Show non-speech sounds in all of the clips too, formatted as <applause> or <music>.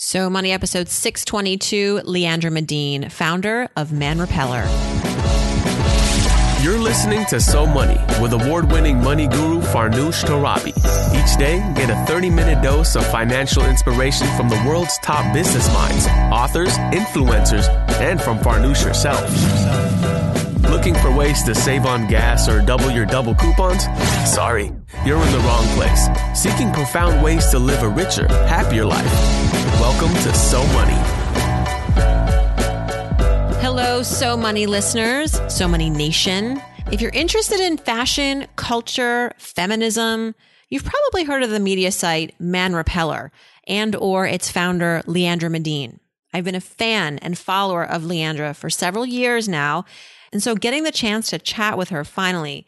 So Money episode 622, Leandra Medine, founder of Man Repeller. You're listening to So Money with award winning money guru Farnoosh Torabi. Each day, get a 30 minute dose of financial inspiration from the world's top business minds, authors, influencers, and from Farnoosh herself. Looking for ways to save on gas or double your double coupons? Sorry, you're in the wrong place. Seeking profound ways to live a richer, happier life. Welcome to So Money. Hello, So Money listeners, So Money Nation. If you're interested in fashion, culture, feminism, you've probably heard of the media site Man Repeller and or its founder Leandra Medine. I've been a fan and follower of Leandra for several years now, and so getting the chance to chat with her finally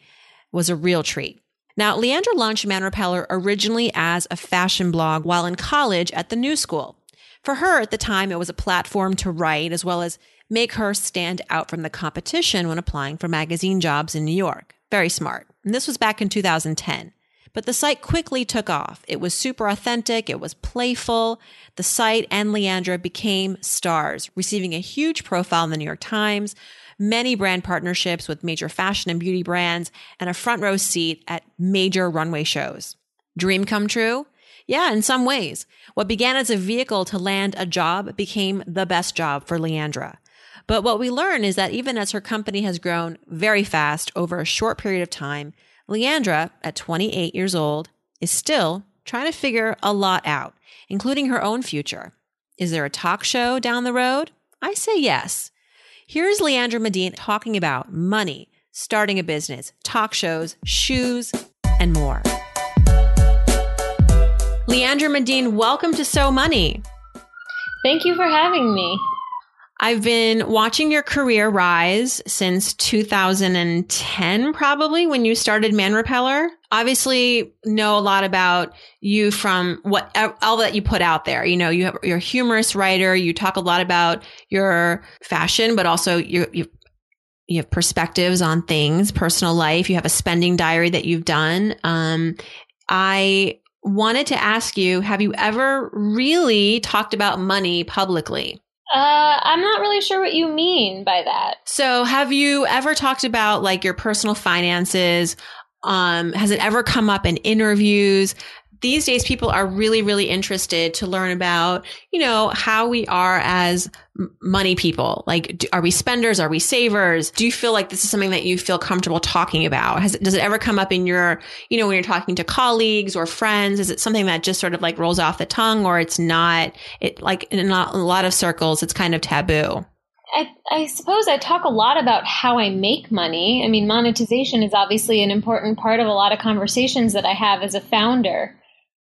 was a real treat. Now, Leandra launched Man Repeller originally as a fashion blog while in college at the New School. For her at the time, it was a platform to write as well as make her stand out from the competition when applying for magazine jobs in New York. Very smart. And this was back in 2010. But the site quickly took off. It was super authentic. It was playful. The site and Leandra became stars, receiving a huge profile in the New York Times, many brand partnerships with major fashion and beauty brands, and a front row seat at major runway shows. Dream come true? Yeah, in some ways. What began as a vehicle to land a job became the best job for Leandra. But what we learn is that even as her company has grown very fast over a short period of time, Leandra, at 28 years old, is still trying to figure a lot out, including her own future. Is there a talk show down the road? I say yes. Here's Leandra Medine talking about money, starting a business, talk shows, shoes, and more. Leandra Medine, welcome to So Money. Thank you for having me. I've been watching your career rise since 2010, probably when you started Man Repeller. Obviously, know a lot about you from what all that you put out there. You know, you have, you're a humorous writer. You talk a lot about your fashion, but also you you you have perspectives on things, personal life. You have a spending diary that you've done. Um, I wanted to ask you: Have you ever really talked about money publicly? Uh, I'm not really sure what you mean by that. So, have you ever talked about like your personal finances? Um, has it ever come up in interviews? These days, people are really, really interested to learn about, you know, how we are as money people. Like, do, are we spenders? Are we savers? Do you feel like this is something that you feel comfortable talking about? Has it, does it ever come up in your, you know, when you're talking to colleagues or friends? Is it something that just sort of like rolls off the tongue or it's not, it like in a lot of circles, it's kind of taboo? I, I, suppose I talk a lot about how I make money. I mean, monetization is obviously an important part of a lot of conversations that I have as a founder.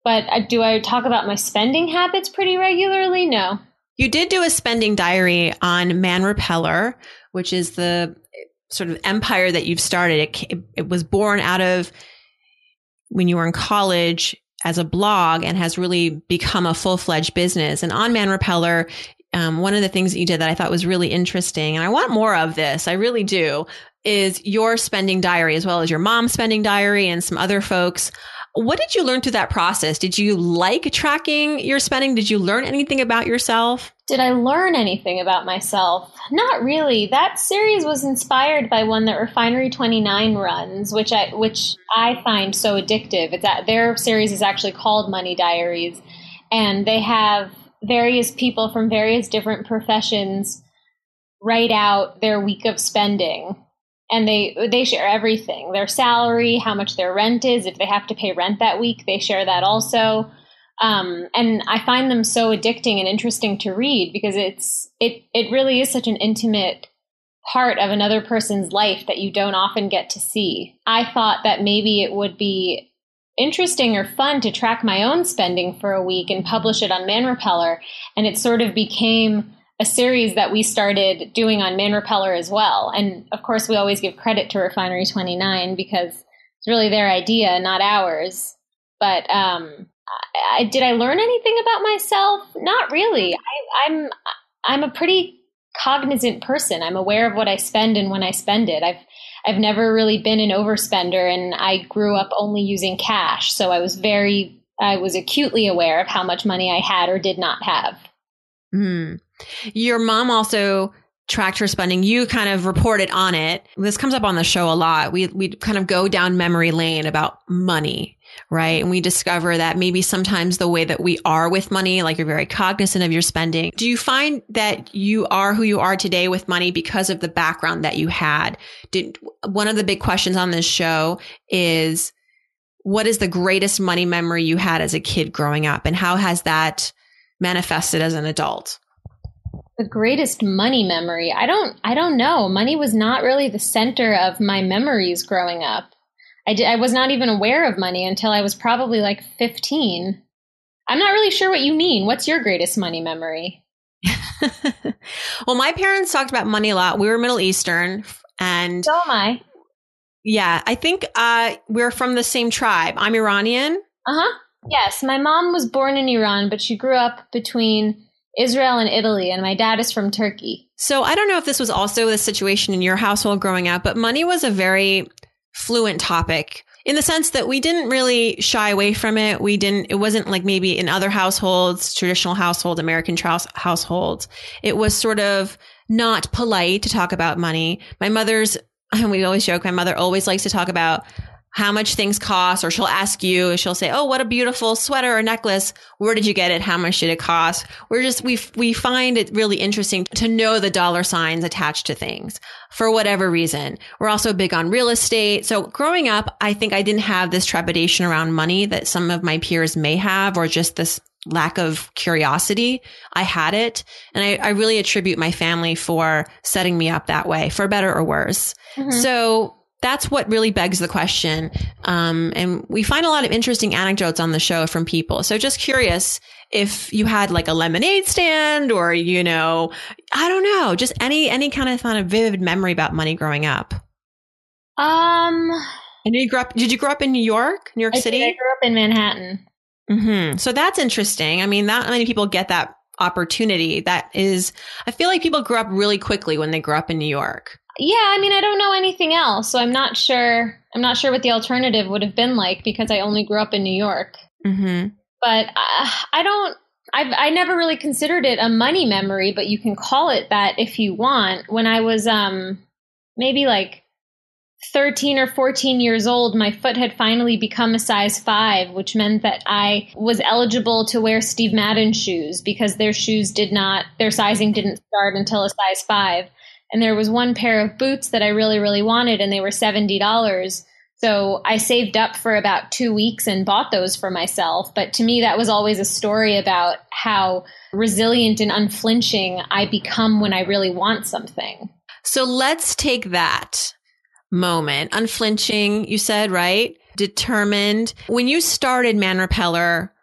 But uh, do I talk about my spending habits pretty regularly? No. You did do a spending diary on Man Repeller, which is the sort of empire that you've started. It, it was born out of when you were in college as a blog and has really become a full fledged business. And on Man Repeller, um, one of the things that you did that I thought was really interesting, and I want more of this, I really do, is your spending diary as well as your mom's spending diary and some other folks what did you learn through that process? Did you like tracking your spending? Did you learn anything about yourself? Did I learn anything about myself? Not really. That series was inspired by one that Refinery 29 runs, which I which I find so addictive. It's that their series is actually called Money Diaries, and they have various people from various different professions write out their week of spending. And they they share everything their salary how much their rent is. If they have to pay rent that week they share that also. Um, and i find them so addicting and interesting to read because it's it it really is such an intimate part of another person's life that you don't often get to see. I thought that maybe it would be interesting or fun to track my own spending for a week and publish it on man repeller and it sort of became a series that we started doing on Man Repeller as well. And of course, we always give credit to Refinery 29 because it's really their idea, not ours. But um, I, did I learn anything about myself? Not really. I, I'm I'm a pretty cognizant person. I'm aware of what I spend and when I spend it. I've I've never really been an overspender, and I grew up only using cash, so I was very I was acutely aware of how much money I had or did not have. Mm. Your mom also tracked her spending. You kind of reported on it. This comes up on the show a lot. We we kind of go down memory lane about money, right? And we discover that maybe sometimes the way that we are with money, like you're very cognizant of your spending. Do you find that you are who you are today with money because of the background that you had? Did one of the big questions on this show is what is the greatest money memory you had as a kid growing up and how has that manifested as an adult? The greatest money memory. I don't I don't know. Money was not really the center of my memories growing up. I did, I was not even aware of money until I was probably like 15. I'm not really sure what you mean. What's your greatest money memory? <laughs> well, my parents talked about money a lot. We were Middle Eastern and So am I. Yeah, I think uh, we're from the same tribe. I'm Iranian. Uh huh. Yes, my mom was born in Iran, but she grew up between Israel and Italy, and my dad is from Turkey. So I don't know if this was also the situation in your household growing up, but money was a very fluent topic in the sense that we didn't really shy away from it. We didn't, it wasn't like maybe in other households, traditional households, American households. It was sort of not polite to talk about money. My mother's and <laughs> we always joke, my mother always likes to talk about how much things cost, or she'll ask you, she'll say, Oh, what a beautiful sweater or necklace. Where did you get it? How much did it cost? We're just, we, we find it really interesting to know the dollar signs attached to things for whatever reason. We're also big on real estate. So growing up, I think I didn't have this trepidation around money that some of my peers may have, or just this lack of curiosity. I had it. And I, I, really attribute my family for setting me up that way, for better or worse. Mm-hmm. So that's what really begs the question. Um, and we find a lot of interesting anecdotes on the show from people. So just curious if you had like a lemonade stand or, you know, I don't know, just any, any kind of kind of vivid memory about money growing up. Um, and you grew up, did you grow up in New York, New York I City? I grew up in Manhattan. Mm-hmm. So that's interesting. I mean, that many people get that opportunity. That is, I feel like people grew up really quickly when they grew up in New York. Yeah, I mean, I don't know anything else, so I'm not sure. I'm not sure what the alternative would have been like because I only grew up in New York. Mm-hmm. But uh, I don't. I've, I never really considered it a money memory, but you can call it that if you want. When I was um maybe like 13 or 14 years old, my foot had finally become a size 5, which meant that I was eligible to wear Steve Madden shoes because their shoes did not, their sizing didn't start until a size 5. And there was one pair of boots that I really, really wanted, and they were $70. So I saved up for about two weeks and bought those for myself. But to me, that was always a story about how resilient and unflinching I become when I really want something. So let's take that moment. Unflinching, you said, right? Determined. When you started Man Repeller,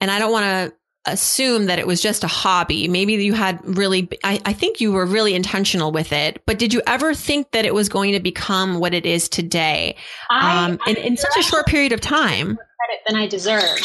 and I don't want to assume that it was just a hobby. Maybe you had really, I, I, think you were really intentional with it, but did you ever think that it was going to become what it is today I, um, in, in such a short period of time? Credit than I deserve.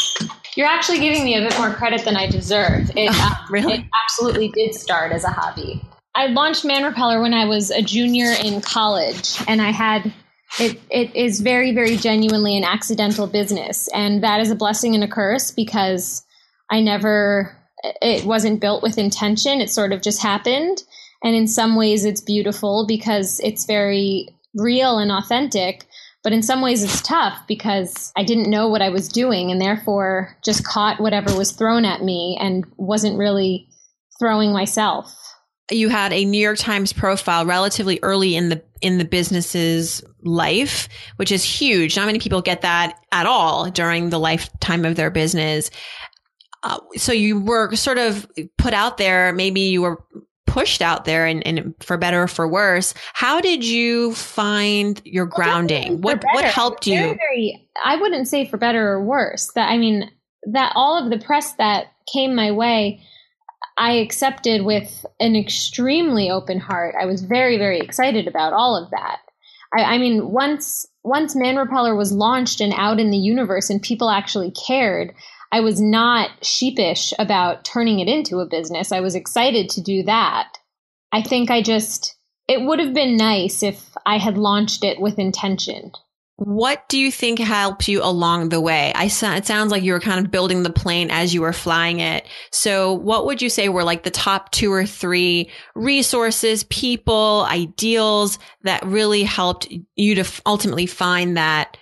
You're actually giving me a bit more credit than I deserve. It, um, really? It absolutely did start as a hobby. I launched Man Repeller when I was a junior in college, and I had it. It is very, very genuinely an accidental business, and that is a blessing and a curse because I never. It wasn't built with intention. It sort of just happened, and in some ways, it's beautiful because it's very real and authentic. But in some ways, it's tough because I didn't know what I was doing, and therefore just caught whatever was thrown at me and wasn't really throwing myself you had a New York Times profile relatively early in the in the business's life, which is huge. Not many people get that at all during the lifetime of their business. Uh, so you were sort of put out there. Maybe you were pushed out there, and, and for better or for worse. How did you find your grounding? Well, what what helped you? Very, very, I wouldn't say for better or worse. That I mean that all of the press that came my way I accepted with an extremely open heart. I was very, very excited about all of that. I, I mean, once once Man Repeller was launched and out in the universe, and people actually cared, I was not sheepish about turning it into a business. I was excited to do that. I think I just it would have been nice if I had launched it with intention. What do you think helped you along the way? I it sounds like you were kind of building the plane as you were flying it. So what would you say were like the top two or three resources, people, ideals that really helped you to ultimately find that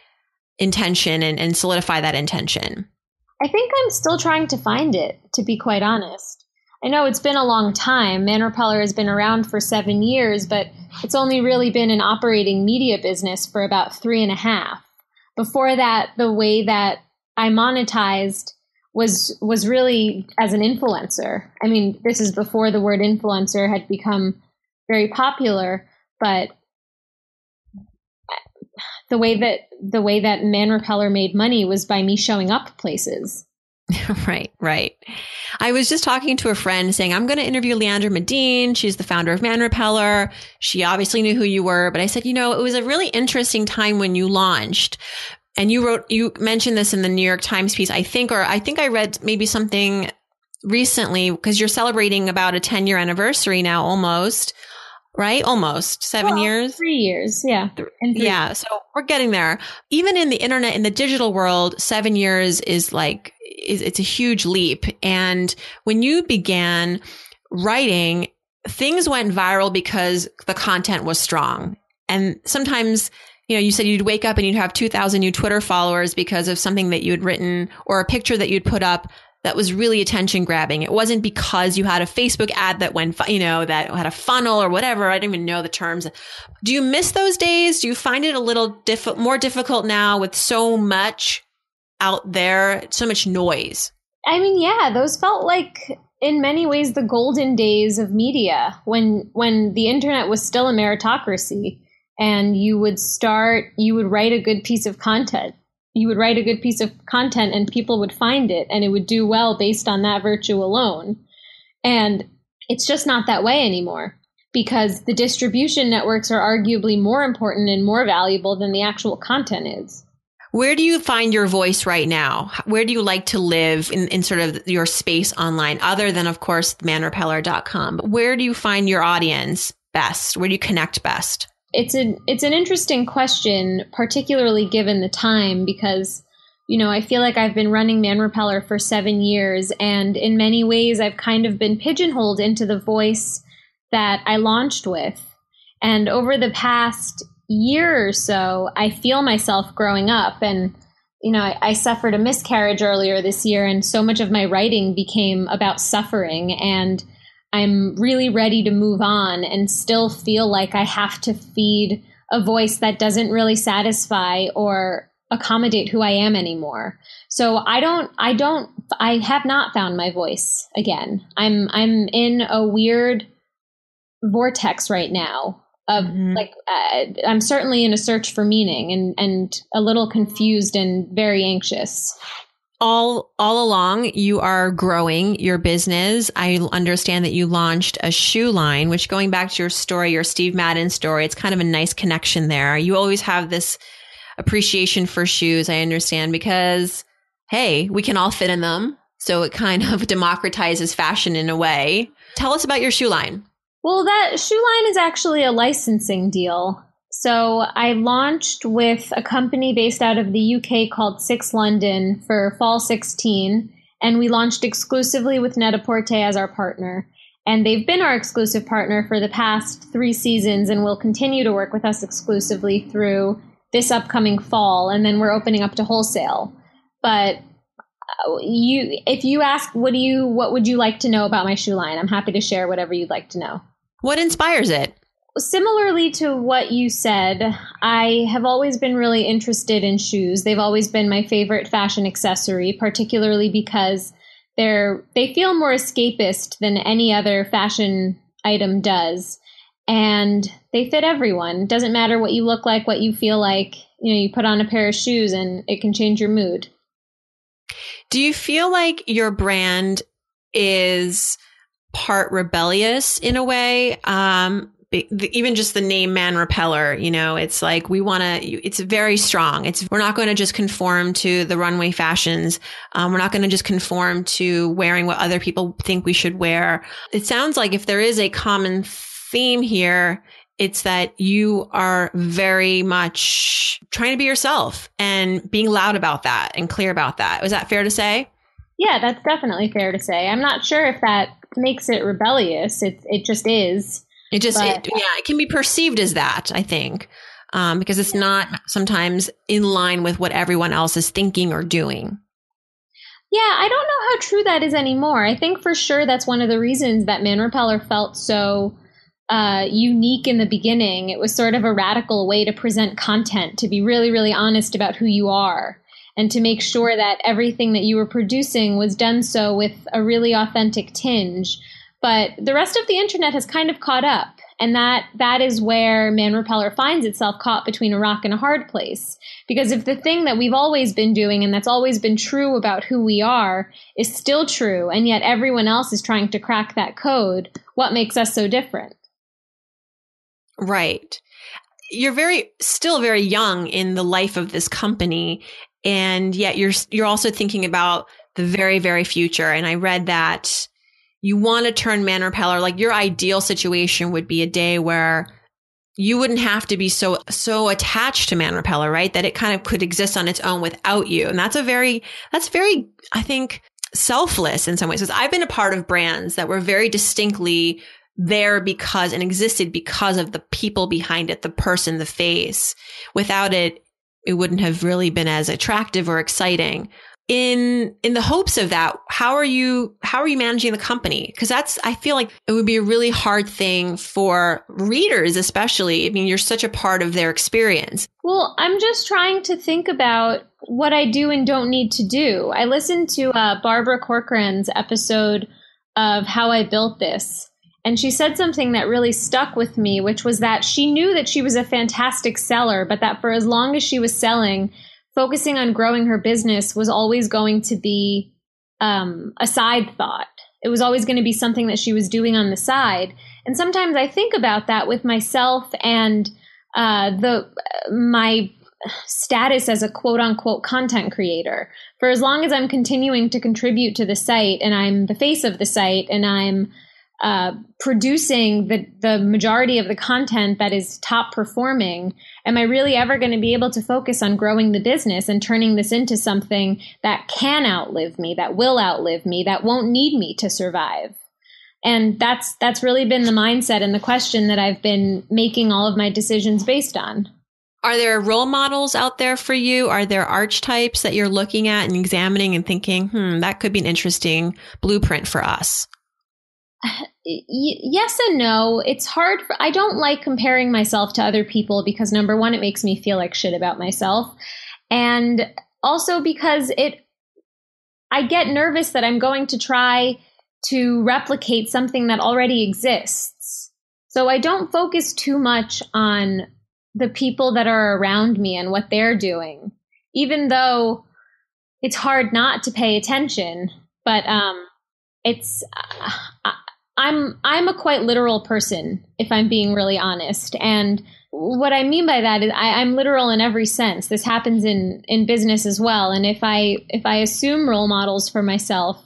intention and, and solidify that intention? I think I'm still trying to find it, to be quite honest. I know it's been a long time. Man Repeller has been around for seven years, but it's only really been an operating media business for about three and a half. Before that, the way that I monetized was was really as an influencer. I mean, this is before the word influencer had become very popular, but the way that the way that Man Repeller made money was by me showing up places. <laughs> right, right. I was just talking to a friend saying, I'm going to interview Leandra Medine. She's the founder of Man Repeller. She obviously knew who you were, but I said, you know, it was a really interesting time when you launched. And you wrote, you mentioned this in the New York Times piece, I think, or I think I read maybe something recently because you're celebrating about a 10 year anniversary now almost right? Almost seven well, years. Three years. Yeah. Yeah. So we're getting there. Even in the internet, in the digital world, seven years is like, is, it's a huge leap. And when you began writing, things went viral because the content was strong. And sometimes, you know, you said you'd wake up and you'd have 2000 new Twitter followers because of something that you had written or a picture that you'd put up that was really attention grabbing. It wasn't because you had a Facebook ad that went, you know, that had a funnel or whatever. I didn't even know the terms. Do you miss those days? Do you find it a little diff- more difficult now with so much out there, so much noise? I mean, yeah, those felt like in many ways the golden days of media when when the internet was still a meritocracy and you would start you would write a good piece of content you would write a good piece of content and people would find it and it would do well based on that virtue alone. And it's just not that way anymore because the distribution networks are arguably more important and more valuable than the actual content is. Where do you find your voice right now? Where do you like to live in, in sort of your space online, other than, of course, manrepeller.com? Where do you find your audience best? Where do you connect best? It's an it's an interesting question, particularly given the time, because you know I feel like I've been running Man Repeller for seven years, and in many ways I've kind of been pigeonholed into the voice that I launched with. And over the past year or so, I feel myself growing up, and you know I, I suffered a miscarriage earlier this year, and so much of my writing became about suffering and I'm really ready to move on and still feel like I have to feed a voice that doesn't really satisfy or accommodate who I am anymore. So I don't I don't I have not found my voice again. I'm I'm in a weird vortex right now of mm-hmm. like uh, I'm certainly in a search for meaning and and a little confused and very anxious all all along you are growing your business. I understand that you launched a shoe line, which going back to your story, your Steve Madden story, it's kind of a nice connection there. You always have this appreciation for shoes, I understand, because hey, we can all fit in them. So it kind of <laughs> democratizes fashion in a way. Tell us about your shoe line. Well, that shoe line is actually a licensing deal. So I launched with a company based out of the UK called Six London for fall 16, and we launched exclusively with Net-a-Porter as our partner. And they've been our exclusive partner for the past three seasons and will continue to work with us exclusively through this upcoming fall. And then we're opening up to wholesale. But uh, you, if you ask, what do you, what would you like to know about my shoe line? I'm happy to share whatever you'd like to know. What inspires it? Similarly to what you said, I have always been really interested in shoes. They've always been my favorite fashion accessory, particularly because they're they feel more escapist than any other fashion item does. And they fit everyone. It doesn't matter what you look like, what you feel like. You know, you put on a pair of shoes and it can change your mood. Do you feel like your brand is part rebellious in a way? Um, even just the name man repeller you know it's like we want to it's very strong it's we're not going to just conform to the runway fashions um, we're not going to just conform to wearing what other people think we should wear it sounds like if there is a common theme here It's that you are very much trying to be yourself and being loud about that and clear about that. Was that fair to say? Yeah, that's definitely fair to say. I'm not sure if that makes it rebellious. It it just is. It just it, yeah, it can be perceived as that, I think. Um, because it's not sometimes in line with what everyone else is thinking or doing. Yeah, I don't know how true that is anymore. I think for sure that's one of the reasons that Man Repeller felt so uh, unique in the beginning. It was sort of a radical way to present content, to be really, really honest about who you are, and to make sure that everything that you were producing was done so with a really authentic tinge. But the rest of the internet has kind of caught up. And that that is where Man Repeller finds itself caught between a rock and a hard place. Because if the thing that we've always been doing and that's always been true about who we are is still true, and yet everyone else is trying to crack that code, what makes us so different? Right. You're very still very young in the life of this company and yet you're you're also thinking about the very very future and I read that you want to turn Man Repeller like your ideal situation would be a day where you wouldn't have to be so so attached to Man Repeller, right? That it kind of could exist on its own without you. And that's a very that's very I think selfless in some ways. Because I've been a part of brands that were very distinctly there because and existed because of the people behind it, the person, the face. Without it, it wouldn't have really been as attractive or exciting. In in the hopes of that, how are you how are you managing the company? Because that's I feel like it would be a really hard thing for readers, especially. I mean, you're such a part of their experience. Well, I'm just trying to think about what I do and don't need to do. I listened to uh, Barbara Corcoran's episode of How I Built This, and she said something that really stuck with me, which was that she knew that she was a fantastic seller, but that for as long as she was selling, focusing on growing her business was always going to be um, a side thought. It was always going to be something that she was doing on the side. And sometimes I think about that with myself and uh, the my status as a quote unquote content creator. For as long as I'm continuing to contribute to the site and I'm the face of the site and I'm uh, producing the the majority of the content that is top performing am i really ever going to be able to focus on growing the business and turning this into something that can outlive me that will outlive me that won't need me to survive and that's that's really been the mindset and the question that i've been making all of my decisions based on are there role models out there for you? Are there archetypes that you're looking at and examining and thinking, hmm, that could be an interesting blueprint for us? <laughs> yes and no. It's hard. For, I don't like comparing myself to other people because number one, it makes me feel like shit about myself, and also because it, I get nervous that I'm going to try to replicate something that already exists. So I don't focus too much on the people that are around me and what they're doing, even though it's hard not to pay attention. But um, it's uh, I'm I'm a quite literal person, if I'm being really honest. And what I mean by that is I, I'm literal in every sense. This happens in in business as well. And if I if I assume role models for myself,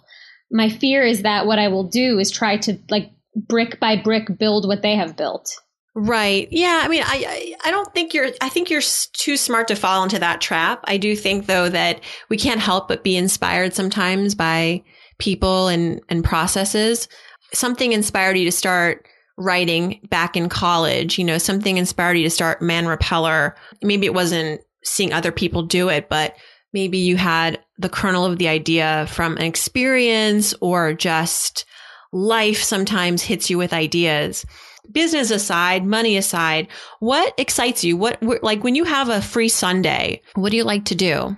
my fear is that what I will do is try to like brick by brick build what they have built. Right. Yeah. I mean, I I don't think you're. I think you're too smart to fall into that trap. I do think though that we can't help but be inspired sometimes by people and and processes something inspired you to start writing back in college? You know, something inspired you to start Man Repeller. Maybe it wasn't seeing other people do it, but maybe you had the kernel of the idea from an experience or just life sometimes hits you with ideas. Business aside, money aside, what excites you? What, like when you have a free Sunday, what do you like to do?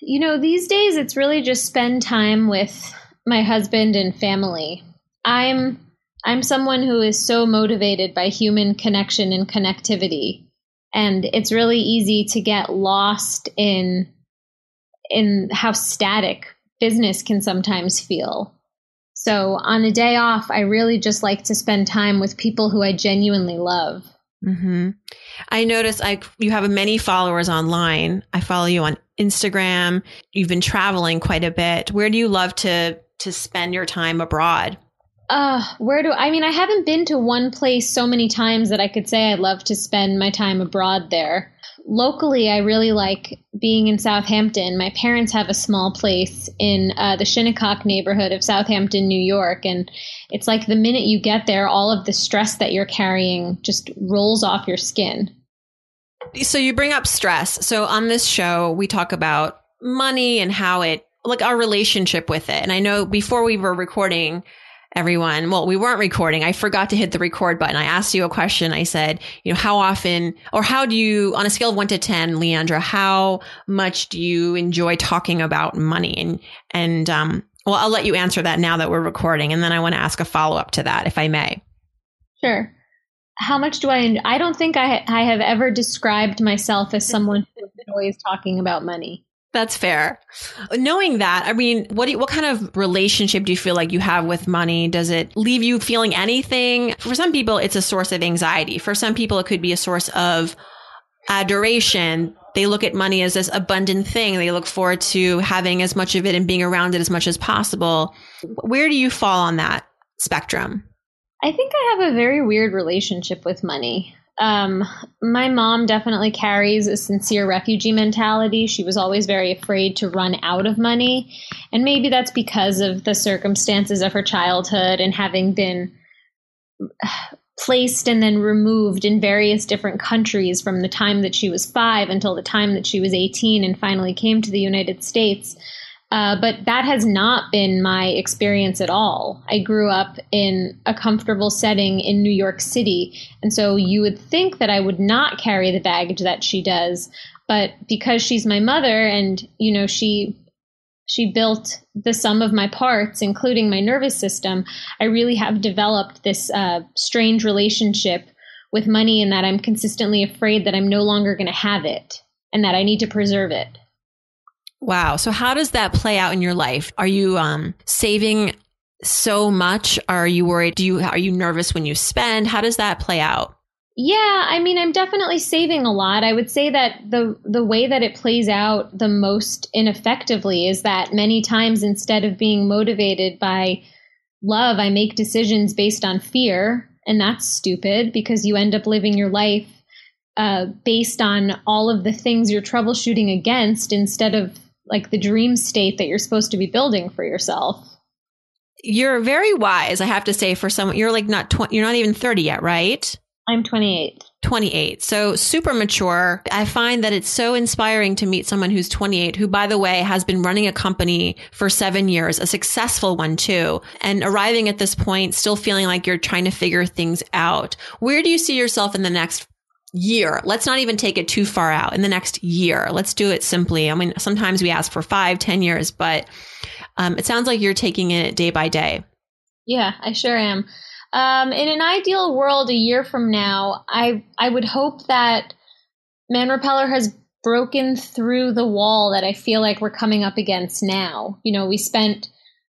You know, these days it's really just spend time with my husband and family. I'm I'm someone who is so motivated by human connection and connectivity. And it's really easy to get lost in in how static business can sometimes feel. So on a day off, I really just like to spend time with people who I genuinely love. Mm-hmm. I notice I you have many followers online. I follow you on Instagram. You've been traveling quite a bit. Where do you love to to spend your time abroad? Uh, where do I mean? I haven't been to one place so many times that I could say I'd love to spend my time abroad there. Locally, I really like being in Southampton. My parents have a small place in uh, the Shinnecock neighborhood of Southampton, New York, and it's like the minute you get there, all of the stress that you're carrying just rolls off your skin. So you bring up stress. So on this show, we talk about money and how it, like our relationship with it. And I know before we were recording, everyone. Well, we weren't recording. I forgot to hit the record button. I asked you a question. I said, you know, how often or how do you, on a scale of one to 10, Leandra, how much do you enjoy talking about money? And, and, um, well, I'll let you answer that now that we're recording. And then I want to ask a follow up to that, if I may. Sure. How much do I, I don't think I, I have ever described myself as someone who enjoys talking about money. That's fair. Knowing that, I mean, what you, what kind of relationship do you feel like you have with money? Does it leave you feeling anything? For some people, it's a source of anxiety. For some people, it could be a source of adoration. They look at money as this abundant thing. They look forward to having as much of it and being around it as much as possible. Where do you fall on that spectrum? I think I have a very weird relationship with money. Um, my mom definitely carries a sincere refugee mentality. She was always very afraid to run out of money. And maybe that's because of the circumstances of her childhood and having been placed and then removed in various different countries from the time that she was five until the time that she was 18 and finally came to the United States. Uh, but that has not been my experience at all. I grew up in a comfortable setting in New York City. And so you would think that I would not carry the baggage that she does. But because she's my mother and, you know, she she built the sum of my parts, including my nervous system, I really have developed this uh, strange relationship with money and that I'm consistently afraid that I'm no longer going to have it and that I need to preserve it. Wow. So how does that play out in your life? Are you um, saving so much? Are you worried? Do you are you nervous when you spend? How does that play out? Yeah, I mean, I'm definitely saving a lot. I would say that the the way that it plays out the most ineffectively is that many times instead of being motivated by love, I make decisions based on fear, and that's stupid because you end up living your life uh, based on all of the things you're troubleshooting against instead of like the dream state that you're supposed to be building for yourself. You're very wise, I have to say, for someone you're like not 20, you're not even 30 yet, right? I'm 28. 28. So super mature. I find that it's so inspiring to meet someone who's 28, who, by the way, has been running a company for seven years, a successful one too, and arriving at this point, still feeling like you're trying to figure things out. Where do you see yourself in the next year. Let's not even take it too far out in the next year. Let's do it simply. I mean, sometimes we ask for five, ten years, but um, it sounds like you're taking it day by day. Yeah, I sure am. Um, in an ideal world, a year from now, I I would hope that Man Repeller has broken through the wall that I feel like we're coming up against now. You know, we spent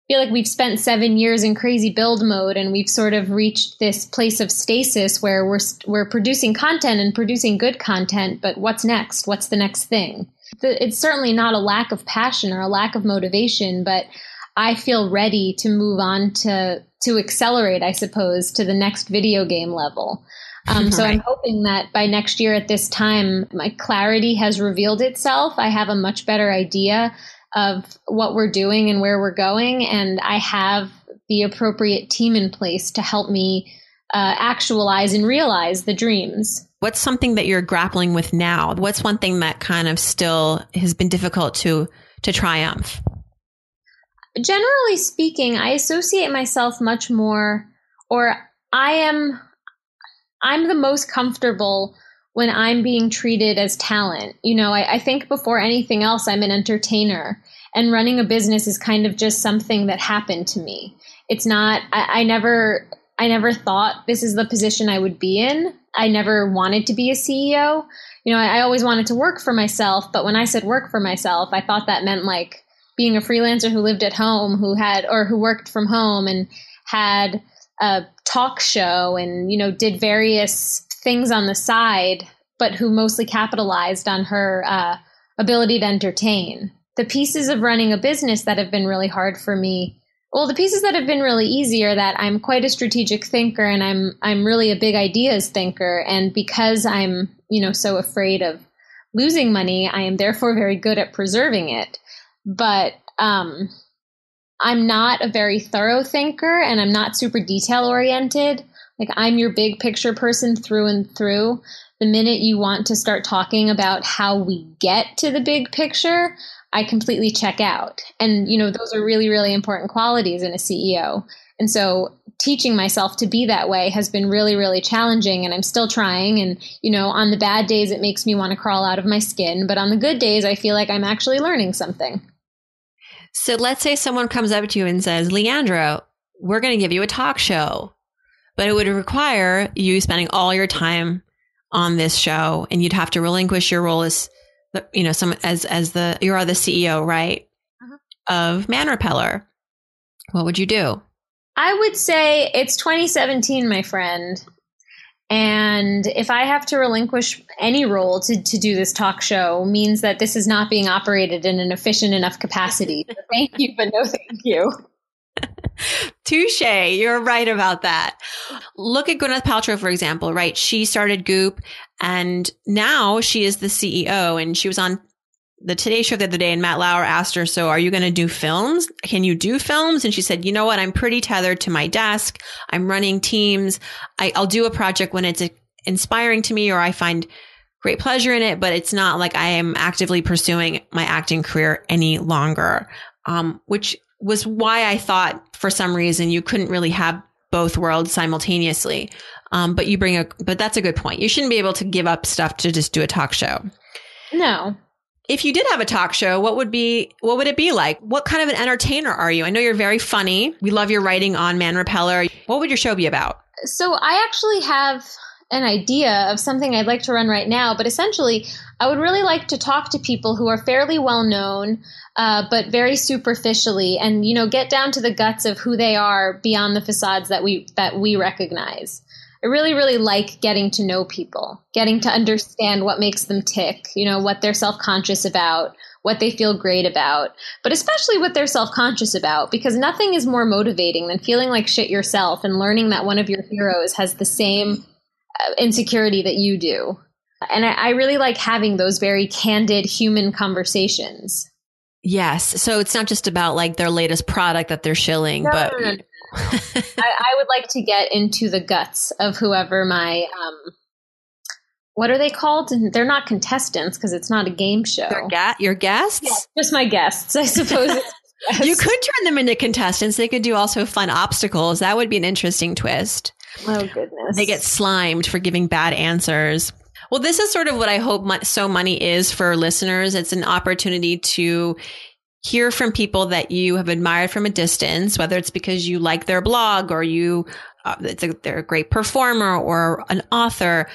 feel like we've spent seven years in crazy build mode and we've sort of reached this place of stasis where we're we're producing content and producing good content but what's next what's the next thing it's certainly not a lack of passion or a lack of motivation but i feel ready to move on to to accelerate i suppose to the next video game level um, so right. I'm hoping that by next year at this time, my clarity has revealed itself. I have a much better idea of what we're doing and where we're going. And I have the appropriate team in place to help me uh, actualize and realize the dreams. What's something that you're grappling with now? What's one thing that kind of still has been difficult to to triumph? Generally speaking, I associate myself much more, or I am, I'm the most comfortable when I'm being treated as talent. You know, I, I, think before anything else, I'm an entertainer, and running a business is kind of just something that happened to me. It's not. I, I never. I never thought this is the position I would be in. I never wanted to be a CEO. You know, I, I always wanted to work for myself, but when I said work for myself, I thought that meant like being a freelancer who lived at home, who had or who worked from home and had a talk show and you know did various things on the side, but who mostly capitalized on her uh, ability to entertain. The pieces of running a business that have been really hard for me Well, the pieces that have been really easy are that I'm quite a strategic thinker and I'm I'm really a big ideas thinker and because I'm, you know, so afraid of losing money, I am therefore very good at preserving it. But um I'm not a very thorough thinker and I'm not super detail oriented. Like I'm your big picture person through and through. The minute you want to start talking about how we get to the big picture, I completely check out. And, you know, those are really, really important qualities in a CEO. And so teaching myself to be that way has been really, really challenging. And I'm still trying. And, you know, on the bad days, it makes me want to crawl out of my skin. But on the good days, I feel like I'm actually learning something. So let's say someone comes up to you and says, "Leandra, we're going to give you a talk show, but it would require you spending all your time on this show and you'd have to relinquish your role as you know, some as as the you are the CEO, right, uh-huh. of Man Repeller. What would you do? I would say it's 2017, my friend. And if I have to relinquish any role to, to do this talk show, means that this is not being operated in an efficient enough capacity. So thank you, but no thank you. <laughs> Touche. You're right about that. Look at Gwyneth Paltrow, for example, right? She started Goop and now she is the CEO and she was on the Today Show the other day and Matt Lauer asked her, so are you going to do films? Can you do films? And she said, you know what? I'm pretty tethered to my desk. I'm running teams. I, I'll do a project when it's inspiring to me or I find great pleasure in it, but it's not like I am actively pursuing my acting career any longer. Um, which was why I thought for some reason you couldn't really have both worlds simultaneously. Um, but you bring a, but that's a good point. You shouldn't be able to give up stuff to just do a talk show. No. If you did have a talk show, what would be, what would it be like? What kind of an entertainer are you? I know you're very funny. We love your writing on Man Repeller. What would your show be about? So I actually have an idea of something I'd like to run right now, but essentially, I would really like to talk to people who are fairly well known, uh, but very superficially, and you know, get down to the guts of who they are beyond the facades that we that we recognize. I really, really like getting to know people, getting to understand what makes them tick, you know, what they're self conscious about, what they feel great about, but especially what they're self conscious about, because nothing is more motivating than feeling like shit yourself and learning that one of your heroes has the same insecurity that you do. And I, I really like having those very candid human conversations. Yes. So it's not just about like their latest product that they're shilling, no, but no, no, <laughs> I, I, would like to get into the guts of whoever my um, what are they called? They're not contestants because it's not a game show. Your, ga- your guests? Yeah, just my guests, I suppose. <laughs> you could turn them into contestants. They could do also fun obstacles. That would be an interesting twist. Oh goodness! They get slimed for giving bad answers. Well, this is sort of what I hope So Money is for listeners. It's an opportunity to hear from people that you have admired from a distance, whether it's because you like their blog or you, uh, a, they're a great performer or an author.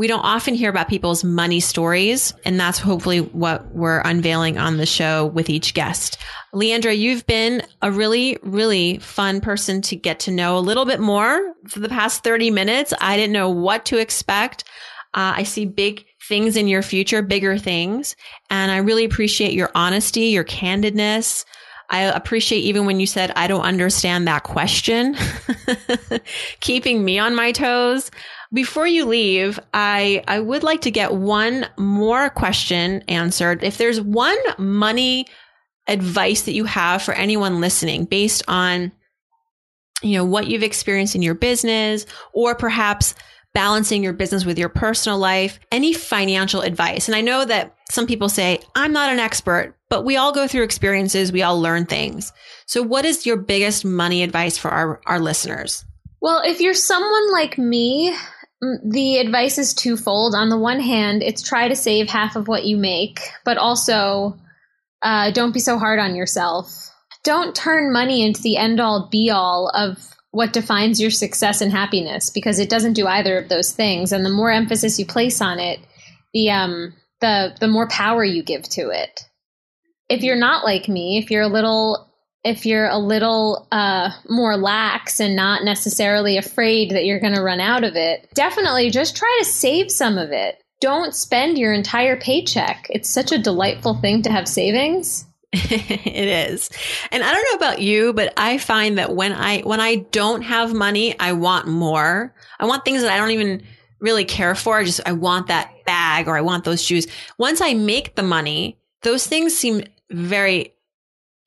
We don't often hear about people's money stories, and that's hopefully what we're unveiling on the show with each guest. Leandra, you've been a really, really fun person to get to know a little bit more for the past 30 minutes. I didn't know what to expect. Uh, I see big things in your future, bigger things. And I really appreciate your honesty, your candidness. I appreciate even when you said, I don't understand that question, <laughs> keeping me on my toes. Before you leave, I, I would like to get one more question answered. If there's one money advice that you have for anyone listening based on, you know, what you've experienced in your business or perhaps balancing your business with your personal life, any financial advice. And I know that some people say, I'm not an expert, but we all go through experiences. We all learn things. So what is your biggest money advice for our, our listeners? Well, if you're someone like me, the advice is twofold. On the one hand, it's try to save half of what you make, but also uh, don't be so hard on yourself. Don't turn money into the end all be all of what defines your success and happiness because it doesn't do either of those things and the more emphasis you place on it the um the the more power you give to it if you're not like me if you're a little if you're a little uh, more lax and not necessarily afraid that you're going to run out of it definitely just try to save some of it don't spend your entire paycheck it's such a delightful thing to have savings <laughs> it is. And I don't know about you, but I find that when I when I don't have money, I want more. I want things that I don't even really care for. I just I want that bag or I want those shoes. Once I make the money, those things seem very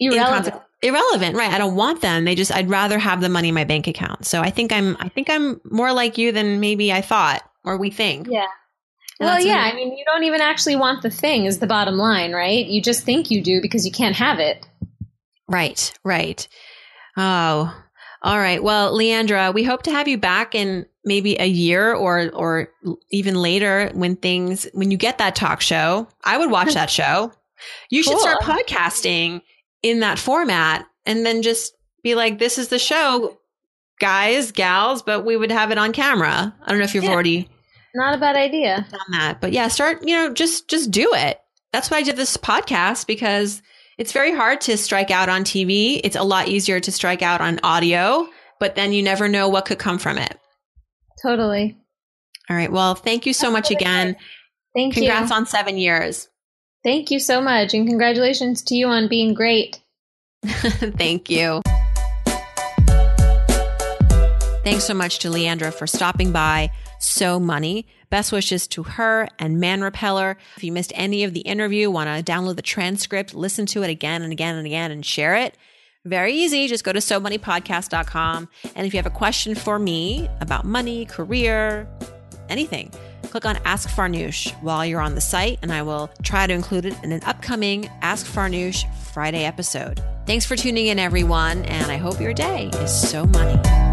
irrelevant. Irrelevant, right? I don't want them. They just I'd rather have the money in my bank account. So I think I'm I think I'm more like you than maybe I thought or we think. Yeah. well, yeah. I mean, you don't even actually want the thing, is the bottom line, right? You just think you do because you can't have it. Right, right. Oh, all right. Well, Leandra, we hope to have you back in maybe a year or or even later when things when you get that talk show. I would watch <laughs> that show. You cool. should start podcasting in that format and then just be like, "This is the show, guys, gals," but we would have it on camera. I don't know if you've yeah. already not a bad idea. Done that. But yeah, start, you know, just just do it. That's why I did this podcast because it's very hard to strike out on TV. It's a lot easier to strike out on audio, but then you never know what could come from it. Totally. All right. Well, thank you so much again. Thank Congrats you. Congrats on seven years. Thank you so much. And congratulations to you on being great. <laughs> thank you. Thanks so much to Leandra for stopping by so money. Best wishes to her and Man Repeller. If you missed any of the interview, want to download the transcript, listen to it again and again and again and share it. Very easy. Just go to somoneypodcast.com. And if you have a question for me about money, career, anything, click on Ask Farnoosh while you're on the site, and I will try to include it in an upcoming Ask Farnoosh Friday episode. Thanks for tuning in, everyone, and I hope your day is so money.